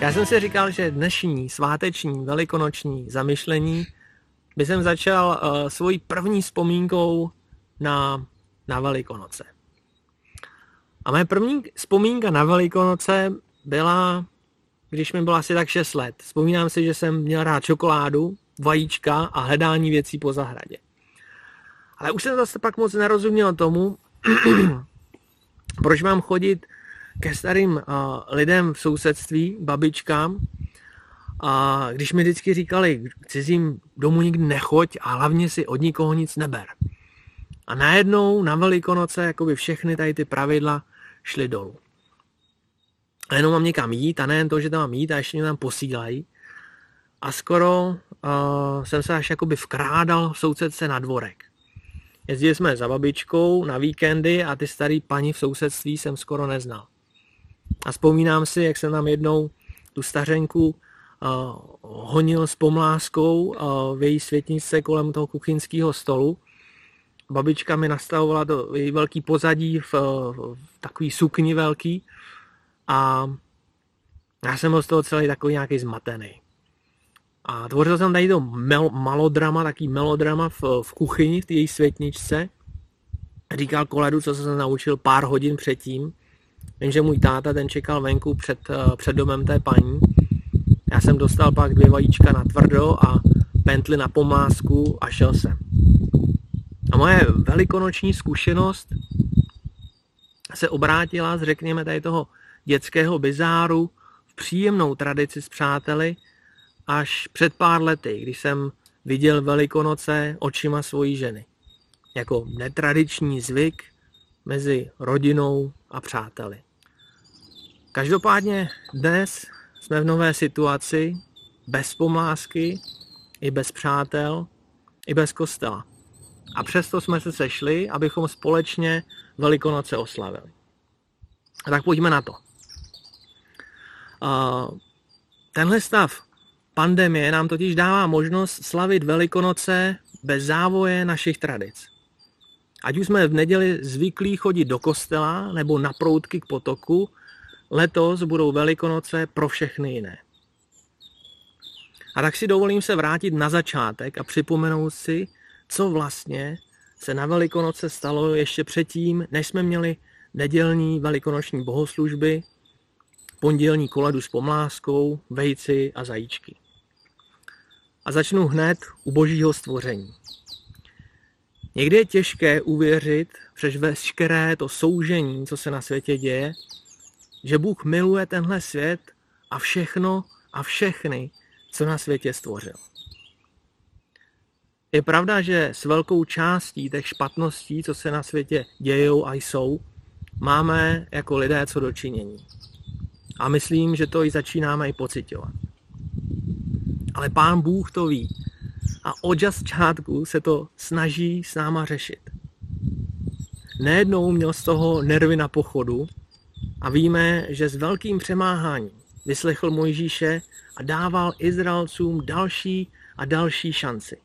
Já jsem si říkal, že dnešní sváteční velikonoční zamyšlení by jsem začal uh, svojí první vzpomínkou na, na Velikonoce. A moje první vzpomínka na Velikonoce byla, když mi bylo asi tak 6 let. Vzpomínám si, že jsem měl rád čokoládu, vajíčka a hledání věcí po zahradě. Ale už jsem zase pak moc nerozuměl tomu, proč mám chodit ke starým uh, lidem v sousedství, babičkám, a když mi vždycky říkali, k cizím domů nikdy nechoď a hlavně si od nikoho nic neber. A najednou na Velikonoce jakoby všechny tady ty pravidla šly dolů. A jenom mám někam jít a nejen to, že tam mám jít a ještě mě tam posílají. A skoro uh, jsem se až jakoby vkrádal v sousedce na dvorek. Jezdili jsme za babičkou na víkendy a ty starý paní v sousedství jsem skoro neznal. A vzpomínám si, jak jsem tam jednou tu stařenku uh, honil s pomláskou uh, v její světnice kolem toho kuchyňského stolu. Babička mi nastavovala to její velký pozadí v, v takový sukni velký a já jsem byl z toho celý takový nějaký zmatený. A tvořil jsem tady to mel, malodrama, taký melodrama v, v kuchyni, v té její světničce. Říkal koledu, co jsem se naučil pár hodin předtím. Vím, že můj táta ten čekal venku před, eh, před domem té paní. Já jsem dostal pak dvě vajíčka na tvrdo a pently na pomásku a šel jsem. A moje velikonoční zkušenost se obrátila z, řekněme, tady toho dětského bizáru v příjemnou tradici s přáteli až před pár lety, když jsem viděl Velikonoce očima svojí ženy. Jako netradiční zvyk mezi rodinou a přáteli. Každopádně dnes jsme v nové situaci, bez pomlásky, i bez přátel, i bez kostela. A přesto jsme se sešli, abychom společně Velikonoce oslavili. A tak pojďme na to. Tenhle stav pandemie nám totiž dává možnost slavit Velikonoce bez závoje našich tradic. Ať už jsme v neděli zvyklí chodit do kostela nebo na proutky k potoku, letos budou Velikonoce pro všechny jiné. A tak si dovolím se vrátit na začátek a připomenout si, co vlastně se na Velikonoce stalo ještě předtím, než jsme měli nedělní velikonoční bohoslužby, pondělní koledu s pomláskou, vejci a zajíčky. A začnu hned u božího stvoření. Někdy je těžké uvěřit přes veškeré to soužení, co se na světě děje, že Bůh miluje tenhle svět a všechno a všechny, co na světě stvořil. Je pravda, že s velkou částí těch špatností, co se na světě dějou a jsou, máme jako lidé co dočinění. A myslím, že to i začínáme i pocitovat. Ale pán Bůh to ví. A od začátku se to snaží s náma řešit. Nejednou měl z toho nervy na pochodu a víme, že s velkým přemáháním vyslechl Mojžíše a dával Izraelcům další a další šanci.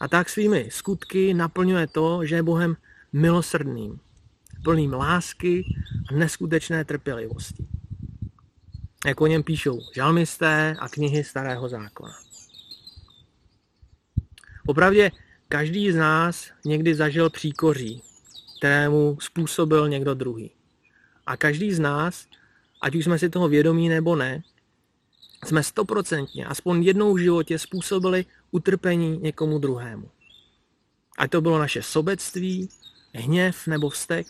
A tak svými skutky naplňuje to, že je Bohem milosrdným, plným lásky a neskutečné trpělivosti. Jak o něm píšou žalmisté a knihy Starého zákona. Opravdě každý z nás někdy zažil příkoří, kterému způsobil někdo druhý. A každý z nás, ať už jsme si toho vědomí nebo ne, jsme stoprocentně aspoň jednou v životě způsobili utrpení někomu druhému. Ať to bylo naše sobectví, hněv nebo vztek,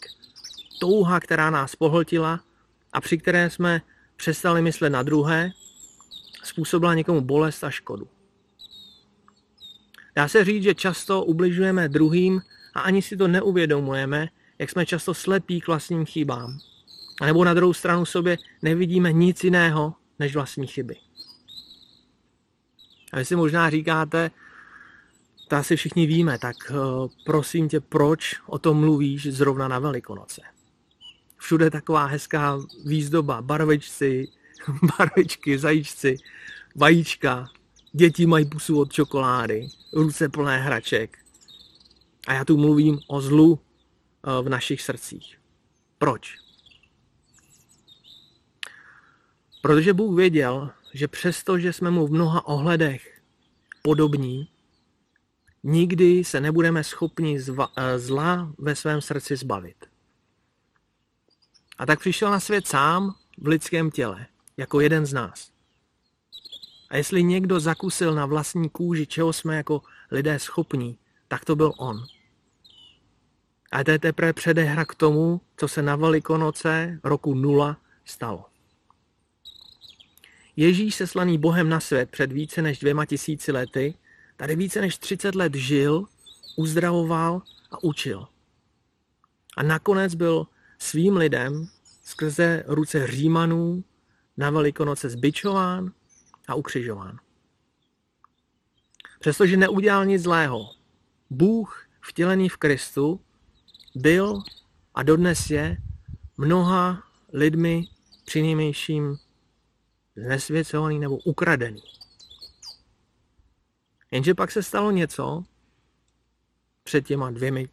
touha, která nás pohltila a při které jsme přestali myslet na druhé, způsobila někomu bolest a škodu. Dá se říct, že často ubližujeme druhým a ani si to neuvědomujeme, jak jsme často slepí k vlastním chybám. A nebo na druhou stranu sobě nevidíme nic jiného než vlastní chyby. A vy si možná říkáte, to asi všichni víme, tak eh, prosím tě, proč o tom mluvíš zrovna na Velikonoce? Všude taková hezká výzdoba, barvičci, barvičky, zajíčci, vajíčka. Děti mají pusu od čokolády, ruce plné hraček. A já tu mluvím o zlu eh, v našich srdcích. Proč? Protože Bůh věděl, že přesto, že jsme mu v mnoha ohledech podobní, nikdy se nebudeme schopni eh, zla ve svém srdci zbavit. A tak přišel na svět sám v lidském těle, jako jeden z nás. A jestli někdo zakusil na vlastní kůži, čeho jsme jako lidé schopní, tak to byl on. A to je teprve předehra k tomu, co se na Velikonoce roku nula stalo. Ježíš se slaný Bohem na svět před více než dvěma tisíci lety, tady více než 30 let žil, uzdravoval a učil. A nakonec byl svým lidem skrze ruce Římanů na Velikonoce zbičován a ukřižován. Přestože neudělal nic zlého, Bůh vtělený v Kristu byl a dodnes je mnoha lidmi přinejmenším znesvěcovaný nebo ukradený. Jenže pak se stalo něco před těma dvěmi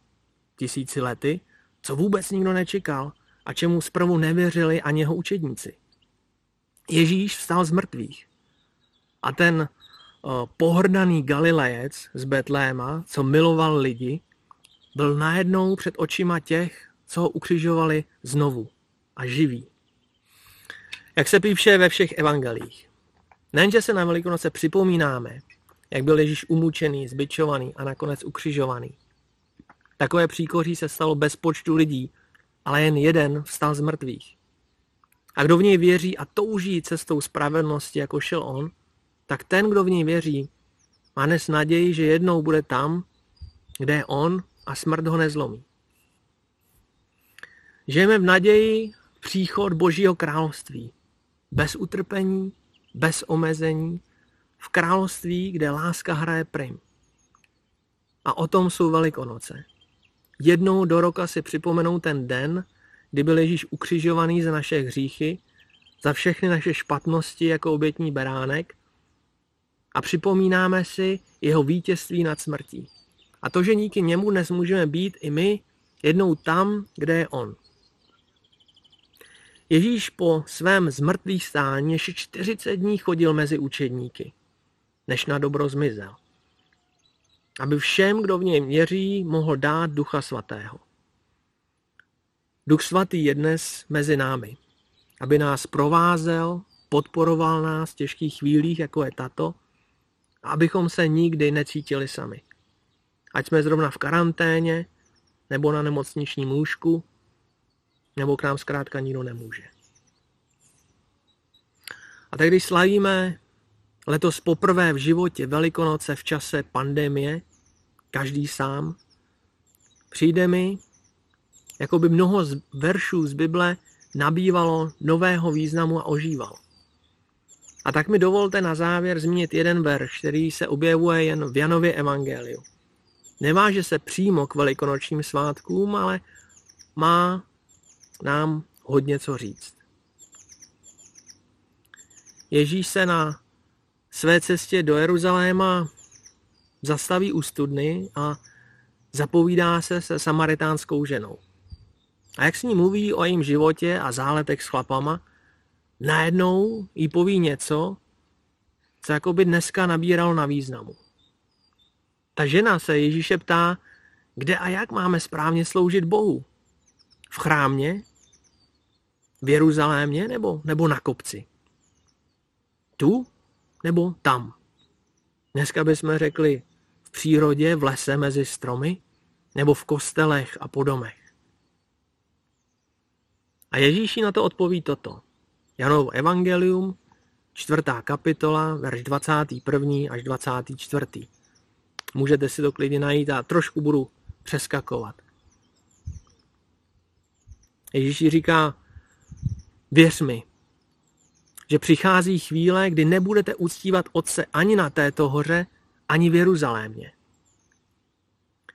tisíci lety, co vůbec nikdo nečekal a čemu zprvu nevěřili ani jeho učedníci. Ježíš vstal z mrtvých a ten uh, pohrdaný Galilejec z Betléma, co miloval lidi, byl najednou před očima těch, co ho ukřižovali znovu a živý. Jak se píše ve všech evangelích. Nejenže se na Velikonoce připomínáme, jak byl Ježíš umučený, zbyčovaný a nakonec ukřižovaný. Takové příkoří se stalo bez počtu lidí, ale jen jeden vstal z mrtvých. A kdo v něj věří a touží cestou spravedlnosti, jako šel on, tak ten, kdo v něj věří, má dnes naději, že jednou bude tam, kde je on a smrt ho nezlomí. Žijeme v naději příchod Božího království. Bez utrpení, bez omezení, v království, kde láska hraje prim. A o tom jsou Velikonoce. Jednou do roka si připomenou ten den, kdy byl Ježíš ukřižovaný za naše hříchy, za všechny naše špatnosti jako obětní beránek a připomínáme si jeho vítězství nad smrtí. A to, že díky němu dnes můžeme být i my jednou tam, kde je on. Ježíš po svém zmrtvých stání ještě 40 dní chodil mezi učedníky, než na dobro zmizel. Aby všem, kdo v něm věří, mohl dát Ducha Svatého. Duch Svatý je dnes mezi námi, aby nás provázel, podporoval nás v těžkých chvílích, jako je tato, a abychom se nikdy necítili sami. Ať jsme zrovna v karanténě, nebo na nemocničním lůžku, nebo k nám zkrátka nikdo nemůže. A tak když slavíme letos poprvé v životě Velikonoce v čase pandemie, každý sám, přijde mi, jako by mnoho z veršů z Bible nabývalo nového významu a ožívalo. A tak mi dovolte na závěr zmínit jeden verš, který se objevuje jen v Janově evangeliu. Neváže se přímo k velikonočním svátkům, ale má nám hodně co říct. Ježíš se na své cestě do Jeruzaléma zastaví u studny a zapovídá se se samaritánskou ženou. A jak s ní mluví o jejím životě a záletech s chlapama, najednou jí poví něco, co jako by dneska nabíralo na významu. Ta žena se Ježíše ptá, kde a jak máme správně sloužit Bohu. V chrámě? V Jeruzalémě nebo, nebo na kopci? Tu nebo tam? Dneska bychom řekli v přírodě, v lese mezi stromy, nebo v kostelech a po domech. A Ježíši na to odpoví toto. Janovo evangelium, čtvrtá kapitola, verš 21. až 24. Můžete si to klidně najít a trošku budu přeskakovat. Ježíš říká, věř mi, že přichází chvíle, kdy nebudete uctívat Otce ani na této hoře, ani v Jeruzalémě.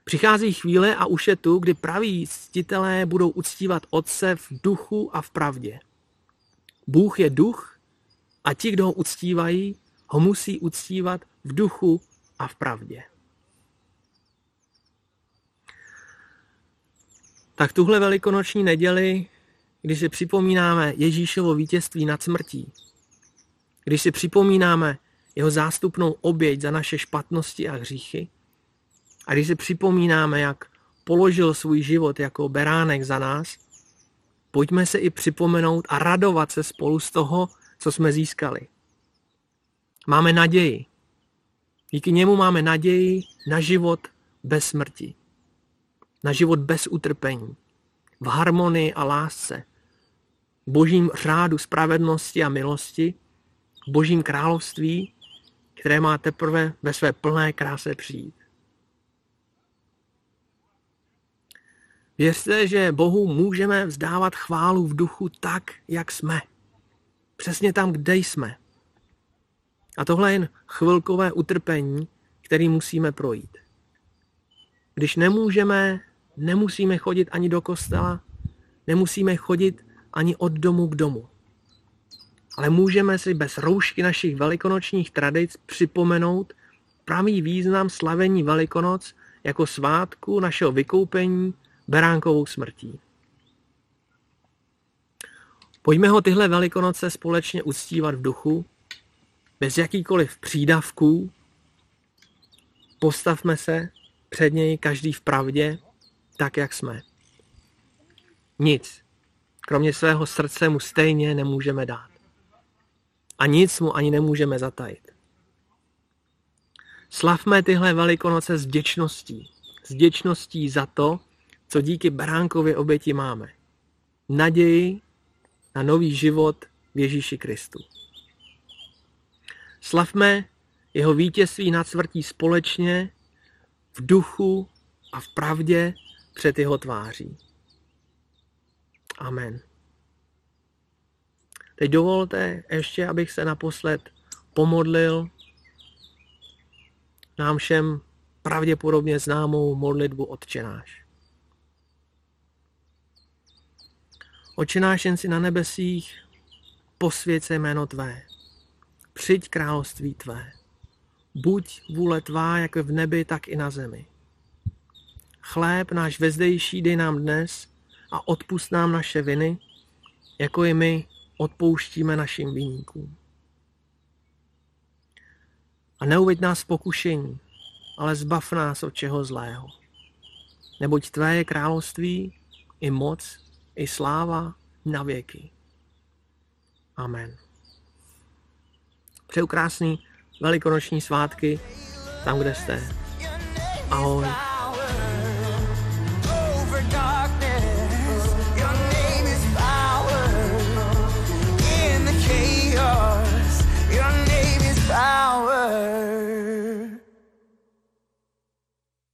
Přichází chvíle a už je tu, kdy praví ctitelé budou uctívat Otce v duchu a v pravdě. Bůh je duch a ti, kdo ho uctívají, ho musí uctívat v duchu a v pravdě. Tak tuhle velikonoční neděli, když si připomínáme Ježíšovo vítězství nad smrtí, když si připomínáme jeho zástupnou oběť za naše špatnosti a hříchy, a když si připomínáme, jak položil svůj život jako beránek za nás, pojďme se i připomenout a radovat se spolu z toho, co jsme získali. Máme naději. Díky němu máme naději na život bez smrti. Na život bez utrpení. V harmonii a lásce. Božím řádu spravedlnosti a milosti. Božím království, které má teprve ve své plné kráse přijít. Věřte, že Bohu můžeme vzdávat chválu v duchu tak, jak jsme. Přesně tam, kde jsme. A tohle je jen chvilkové utrpení, který musíme projít. Když nemůžeme, nemusíme chodit ani do kostela, nemusíme chodit ani od domu k domu. Ale můžeme si bez roušky našich velikonočních tradic připomenout pravý význam slavení Velikonoc jako svátku našeho vykoupení beránkovou smrtí. Pojďme ho tyhle velikonoce společně uctívat v duchu, bez jakýkoliv přídavků. Postavme se před něj každý v pravdě, tak jak jsme. Nic, kromě svého srdce mu stejně nemůžeme dát. A nic mu ani nemůžeme zatajit. Slavme tyhle velikonoce s děčností. S děčností za to, co díky Beránkově oběti máme. Naději na nový život v Ježíši Kristu. Slavme jeho vítězství nad smrtí společně v duchu a v pravdě před jeho tváří. Amen. Teď dovolte ještě, abych se naposled pomodlil nám všem pravděpodobně známou modlitbu Otčenáš. Očenáš jen si na nebesích, posvěd se jméno Tvé. Přijď království Tvé. Buď vůle Tvá, jak v nebi, tak i na zemi. Chléb náš vezdejší dej nám dnes a odpust nám naše viny, jako i my odpouštíme našim viníkům. A neuveď nás pokušení, ale zbav nás od čeho zlého. Neboť Tvé je království i moc i sláva na věky. Amen. Přeju krásný velikonoční svátky tam, kde jste. Ahoj.